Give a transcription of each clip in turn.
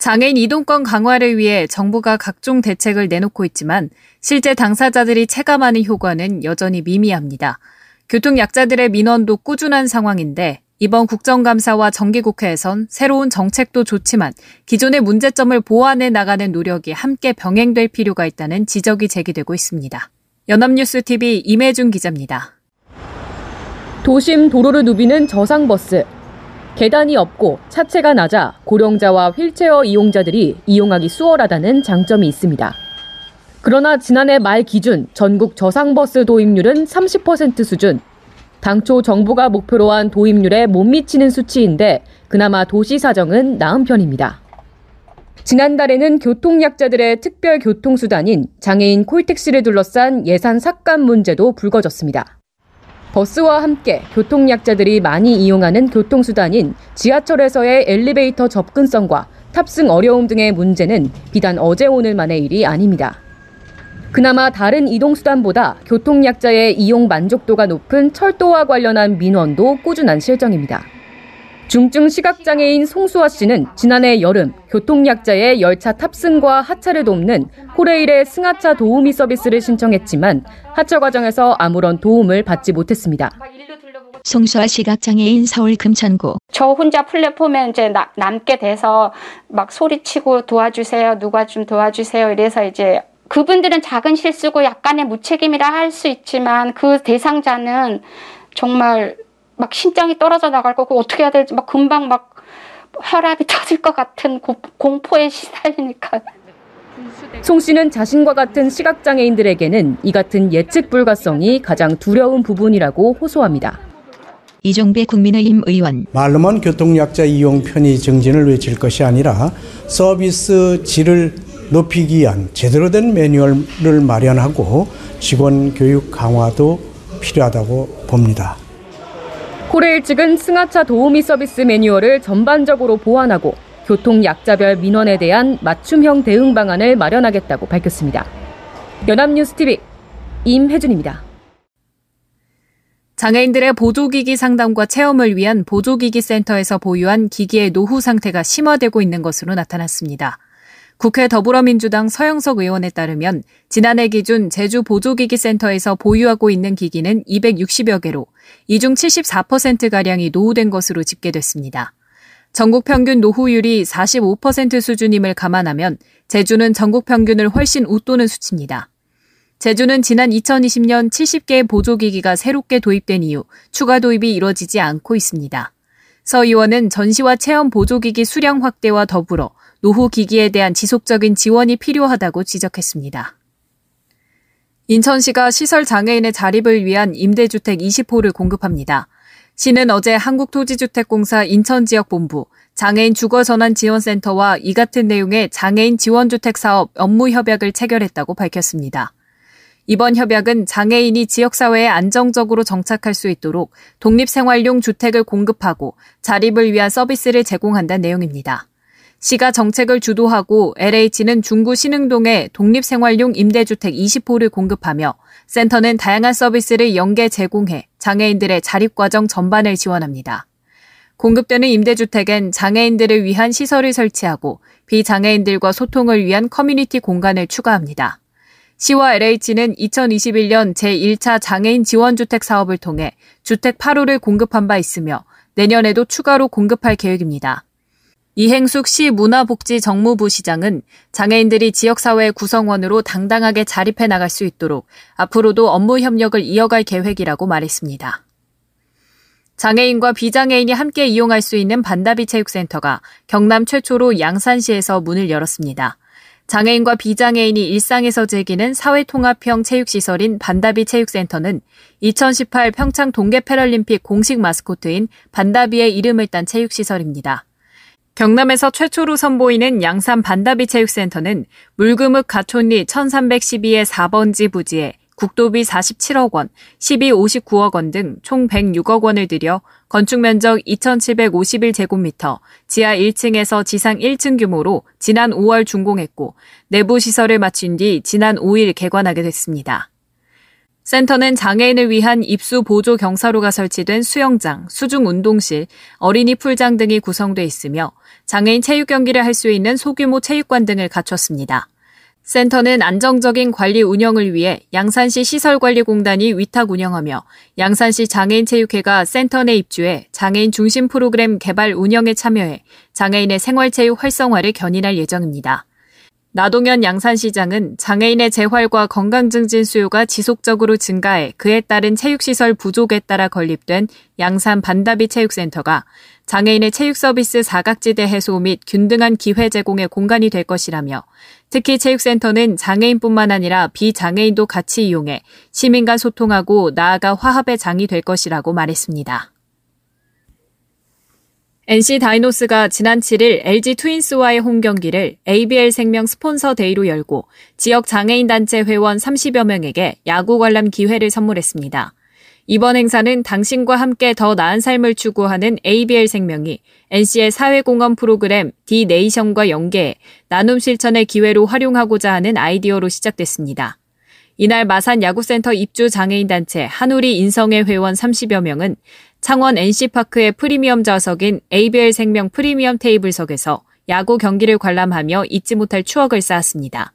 장애인 이동권 강화를 위해 정부가 각종 대책을 내놓고 있지만 실제 당사자들이 체감하는 효과는 여전히 미미합니다. 교통약자들의 민원도 꾸준한 상황인데 이번 국정감사와 정기국회에선 새로운 정책도 좋지만 기존의 문제점을 보완해 나가는 노력이 함께 병행될 필요가 있다는 지적이 제기되고 있습니다. 연합뉴스TV 임혜준 기자입니다. 도심 도로를 누비는 저상버스. 계단이 없고 차체가 낮아 고령자와 휠체어 이용자들이 이용하기 수월하다는 장점이 있습니다. 그러나 지난해 말 기준 전국 저상버스 도입률은 30% 수준. 당초 정부가 목표로 한 도입률에 못 미치는 수치인데 그나마 도시 사정은 나은 편입니다. 지난달에는 교통약자들의 특별 교통수단인 장애인 콜택시를 둘러싼 예산 삭감 문제도 불거졌습니다. 버스와 함께 교통약자들이 많이 이용하는 교통수단인 지하철에서의 엘리베이터 접근성과 탑승 어려움 등의 문제는 비단 어제 오늘 만의 일이 아닙니다. 그나마 다른 이동수단보다 교통약자의 이용 만족도가 높은 철도와 관련한 민원도 꾸준한 실정입니다. 중증 시각장애인 송수아 씨는 지난해 여름 교통약자의 열차 탑승과 하차를 돕는 코레일의 승하차 도우미 서비스를 신청했지만 하차 과정에서 아무런 도움을 받지 못했습니다. 송수아 시각장애인 서울 금천구. 저 혼자 플랫폼에 이제 나, 남게 돼서 막 소리치고 도와주세요. 누가 좀 도와주세요. 이래서 이제 그분들은 작은 실수고 약간의 무책임이라 할 수 있지만 그 대상자는 정말 막 심장이 떨어져 나갈 거고 어떻게 해야 될지 막 금방 막 혈압이 터질 것 같은 고, 공포에 시달리니까. 송 씨는 자신과 같은 시각장애인들에게는 이 같은 예측 불가성이 가장 두려운 부분이라고 호소합니다. 이종배 국민의힘 의원. 말로만 교통약자 이용 편의 정진을 외칠 것이 아니라 서비스 질을 높이기 위한 제대로 된 매뉴얼을 마련하고 직원 교육 강화도 필요하다고 봅니다. 코레일 측은 승하차 도우미 서비스 매뉴얼을 전반적으로 보완하고 교통 약자별 민원에 대한 맞춤형 대응 방안을 마련하겠다고 밝혔습니다. 연합뉴스 TV 임혜준입니다. 장애인들의 보조기기 상담과 체험을 위한 보조기기 센터에서 보유한 기기의 노후 상태가 심화되고 있는 것으로 나타났습니다. 국회 더불어민주당 서영석 의원에 따르면 지난해 기준 제주 보조기기센터에서 보유하고 있는 기기는 260여 개로 이 중 74%가량이 노후된 것으로 집계됐습니다. 전국 평균 노후율이 45% 수준임을 감안하면 제주는 전국 평균을 훨씬 웃도는 수치입니다. 제주는 지난 2020년 70개의 보조기기가 새롭게 도입된 이후 추가 도입이 이뤄지지 않고 있습니다. 서 의원은 전시와 체험 보조기기 수량 확대와 더불어 노후 기기에 대한 지속적인 지원이 필요하다고 지적했습니다. 인천시가 시설 장애인의 자립을 위한 임대주택 20호를 공급합니다. 시는 어제 한국토지주택공사 인천지역본부, 장애인 주거전환지원센터와 이 같은 내용의 장애인 지원주택 사업 업무 협약을 체결했다고 밝혔습니다. 이번 협약은 장애인이 지역사회에 안정적으로 정착할 수 있도록 독립생활용 주택을 공급하고 자립을 위한 서비스를 제공한다는 내용입니다. 시가 정책을 주도하고 LH는 중구 신흥동에 독립생활용 임대주택 20호를 공급하며 센터는 다양한 서비스를 연계 제공해 장애인들의 자립과정 전반을 지원합니다. 공급되는 임대주택엔 장애인들을 위한 시설을 설치하고 비장애인들과 소통을 위한 커뮤니티 공간을 추가합니다. 시와 LH는 2021년 제1차 장애인 지원주택 사업을 통해 주택 8호를 공급한 바 있으며 내년에도 추가로 공급할 계획입니다. 이행숙 시 문화복지 정무부 시장은 장애인들이 지역사회 구성원으로 당당하게 자립해 나갈 수 있도록 앞으로도 업무 협력을 이어갈 계획이라고 말했습니다. 장애인과 비장애인이 함께 이용할 수 있는 반다비 체육센터가 경남 최초로 양산시에서 문을 열었습니다. 장애인과 비장애인이 일상에서 즐기는 사회통합형 체육시설인 반다비 체육센터는 2018 평창 동계 패럴림픽 공식 마스코트인 반다비의 이름을 딴 체육시설입니다. 경남에서 최초로 선보이는 양산 반다비 체육센터는 물금흙 가촌리 1312의 4번지 부지에 국도비 47억 원, 12 59억 원 등 총 106억 원을 들여 건축 면적 2,751제곱미터, 지하 1층에서 지상 1층 규모로 지난 5월 준공했고 내부 시설을 마친 뒤 지난 5일 개관하게 됐습니다. 센터는 장애인을 위한 입수 보조 경사로가 설치된 수영장, 수중 운동실, 어린이 풀장 등이 구성돼 있으며 장애인 체육 경기를 할 수 있는 소규모 체육관 등을 갖췄습니다. 센터는 안정적인 관리 운영을 위해 양산시 시설관리공단이 위탁 운영하며 양산시 장애인체육회가 센터 내 입주해 장애인 중심 프로그램 개발 운영에 참여해 장애인의 생활체육 활성화를 견인할 예정입니다. 나동현 양산시장은 장애인의 재활과 건강 증진 수요가 지속적으로 증가해 그에 따른 체육시설 부족에 따라 건립된 양산 반다비 체육센터가 장애인의 체육 서비스 사각지대 해소 및 균등한 기회 제공의 공간이 될 것이라며 특히 체육센터는 장애인뿐만 아니라 비장애인도 같이 이용해 시민과 소통하고 나아가 화합의 장이 될 것이라고 말했습니다. NC 다이노스가 지난 7일 LG 트윈스와의 홈 경기를 ABL 생명 스폰서 데이로 열고 지역 장애인 단체 회원 30여 명에게 야구 관람 기회를 선물했습니다. 이번 행사는 당신과 함께 더 나은 삶을 추구하는 ABL 생명이 NC의 사회공헌 프로그램 디네이션과 연계해 나눔 실천의 기회로 활용하고자 하는 아이디어로 시작됐습니다. 이날 마산 야구센터 입주 장애인 단체 한우리 인성의 회원 30여 명은 창원 NC파크의 프리미엄 좌석인 ABL 생명 프리미엄 테이블석에서 야구 경기를 관람하며 잊지 못할 추억을 쌓았습니다.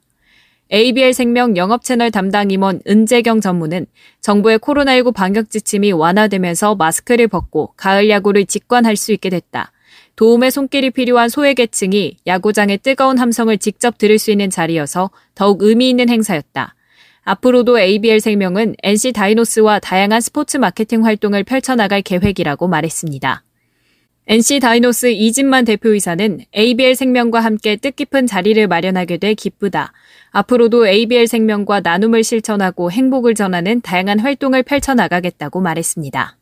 ABL 생명 영업 채널 담당 임원 은재경 전무는 정부의 코로나19 방역 지침이 완화되면서 마스크를 벗고 가을 야구를 직관할 수 있게 됐다. 도움의 손길이 필요한 소외계층이 야구장의 뜨거운 함성을 직접 들을 수 있는 자리여서 더욱 의미 있는 행사였다. 앞으로도 ABL 생명은 NC 다이노스와 다양한 스포츠 마케팅 활동을 펼쳐나갈 계획이라고 말했습니다. NC 다이노스 이진만 대표이사는 ABL 생명과 함께 뜻깊은 자리를 마련하게 돼 기쁘다. 앞으로도 ABL 생명과 나눔을 실천하고 행복을 전하는 다양한 활동을 펼쳐나가겠다고 말했습니다.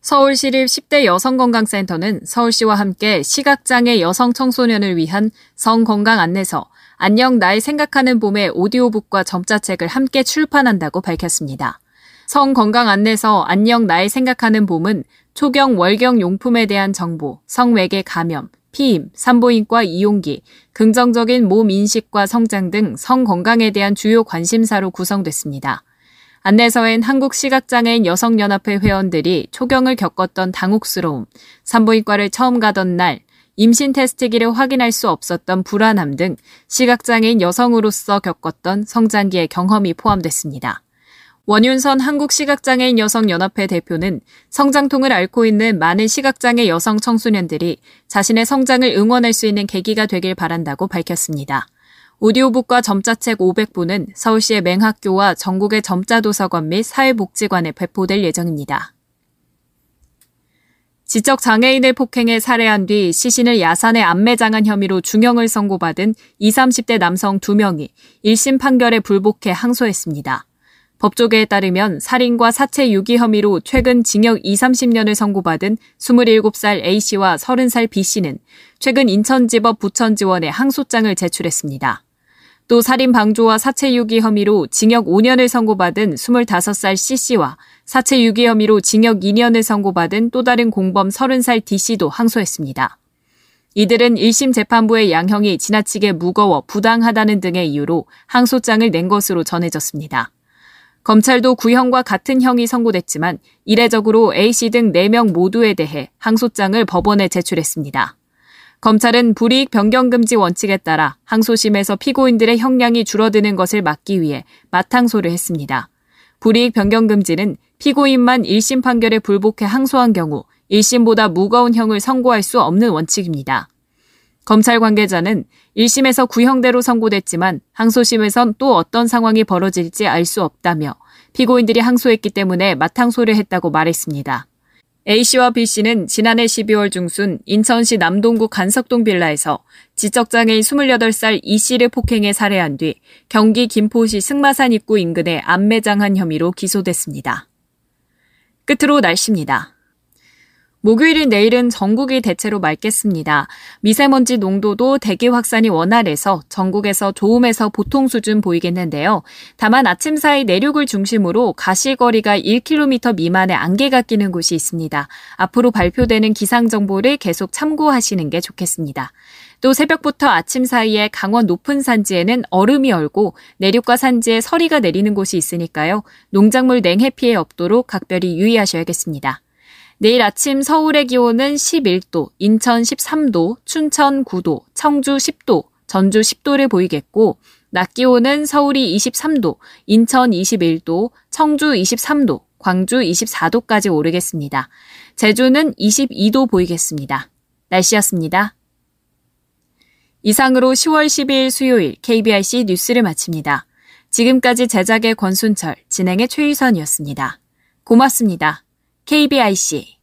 서울시립 10대 여성건강센터는 서울시와 함께 시각장애 여성 청소년을 위한 성건강 안내서 안녕 날 생각하는 봄의 오디오북과 점자책을 함께 출판한다고 밝혔습니다. 성건강 안내서 안녕 날 생각하는 봄은 초경 월경 용품에 대한 정보, 성외계 감염, 피임, 산부인과 이용기, 긍정적인 몸 인식과 성장 등 성 건강에 대한 주요 관심사로 구성됐습니다. 안내서엔 한국시각장애인 여성연합회 회원들이 초경을 겪었던 당혹스러움, 산부인과를 처음 가던 날, 임신 테스트기를 확인할 수 없었던 불안함 등 시각장애인 여성으로서 겪었던 성장기의 경험이 포함됐습니다. 원윤선 한국시각장애인 여성연합회 대표는 성장통을 앓고 있는 많은 시각장애 여성 청소년들이 자신의 성장을 응원할 수 있는 계기가 되길 바란다고 밝혔습니다. 오디오북과 점자책 500부는 서울시의 맹학교와 전국의 점자도서관 및 사회복지관에 배포될 예정입니다. 지적 장애인을 폭행해 살해한 뒤 시신을 야산에 안매장한 혐의로 중형을 선고받은 20, 30대 남성 2명이 1심 판결에 불복해 항소했습니다. 법조계에 따르면 살인과 사체 유기 혐의로 최근 징역 2, 30년을 선고받은 27살 A씨와 30살 B씨는 최근 인천지법 부천지원에 항소장을 제출했습니다. 또 살인 방조와 사체 유기 혐의로 징역 5년을 선고받은 25살 C씨와 사체 유기 혐의로 징역 2년을 선고받은 또 다른 공범 30살 D씨도 항소했습니다. 이들은 1심 재판부의 양형이 지나치게 무거워 부당하다는 등의 이유로 항소장을 낸 것으로 전해졌습니다. 검찰도 구형과 같은 형이 선고됐지만 이례적으로 A씨 등 4명 모두에 대해 항소장을 법원에 제출했습니다. 검찰은 불이익 변경금지 원칙에 따라 항소심에서 피고인들의 형량이 줄어드는 것을 막기 위해 맞항소를 했습니다. 불이익 변경금지는 피고인만 1심 판결에 불복해 항소한 경우 1심보다 무거운 형을 선고할 수 없는 원칙입니다. 검찰 관계자는 1심에서 구형대로 선고됐지만 항소심에선 또 어떤 상황이 벌어질지 알 수 없다며 피고인들이 항소했기 때문에 맞항소를 했다고 말했습니다. A씨와 B씨는 지난해 12월 중순 인천시 남동구 간석동 빌라에서 지적장애인 28살 E씨를 폭행해 살해한 뒤 경기 김포시 승마산 입구 인근에 안매장한 혐의로 기소됐습니다. 끝으로 날씨입니다. 목요일인 내일은 전국이 대체로 맑겠습니다. 미세먼지 농도도 대기 확산이 원활해서 전국에서 좋음에서 보통 수준 보이겠는데요. 다만 아침 사이 내륙을 중심으로 가시거리가 1km 미만의 안개가 끼는 곳이 있습니다. 앞으로 발표되는 기상 정보를 계속 참고하시는 게 좋겠습니다. 또 새벽부터 아침 사이에 강원 높은 산지에는 얼음이 얼고 내륙과 산지에 서리가 내리는 곳이 있으니까요. 농작물 냉해 피해 없도록 각별히 유의하셔야겠습니다. 내일 아침 서울의 기온은 11도, 인천 13도, 춘천 9도, 청주 10도, 전주 10도를 보이겠고, 낮 기온은 서울이 23도, 인천 21도, 청주 23도, 광주 24도까지 오르겠습니다. 제주는 22도 보이겠습니다. 날씨였습니다. 이상으로 10월 12일 수요일 KBRC 뉴스를 마칩니다. 지금까지 제작의 권순철, 진행의 최유선이었습니다. 고맙습니다. KBIC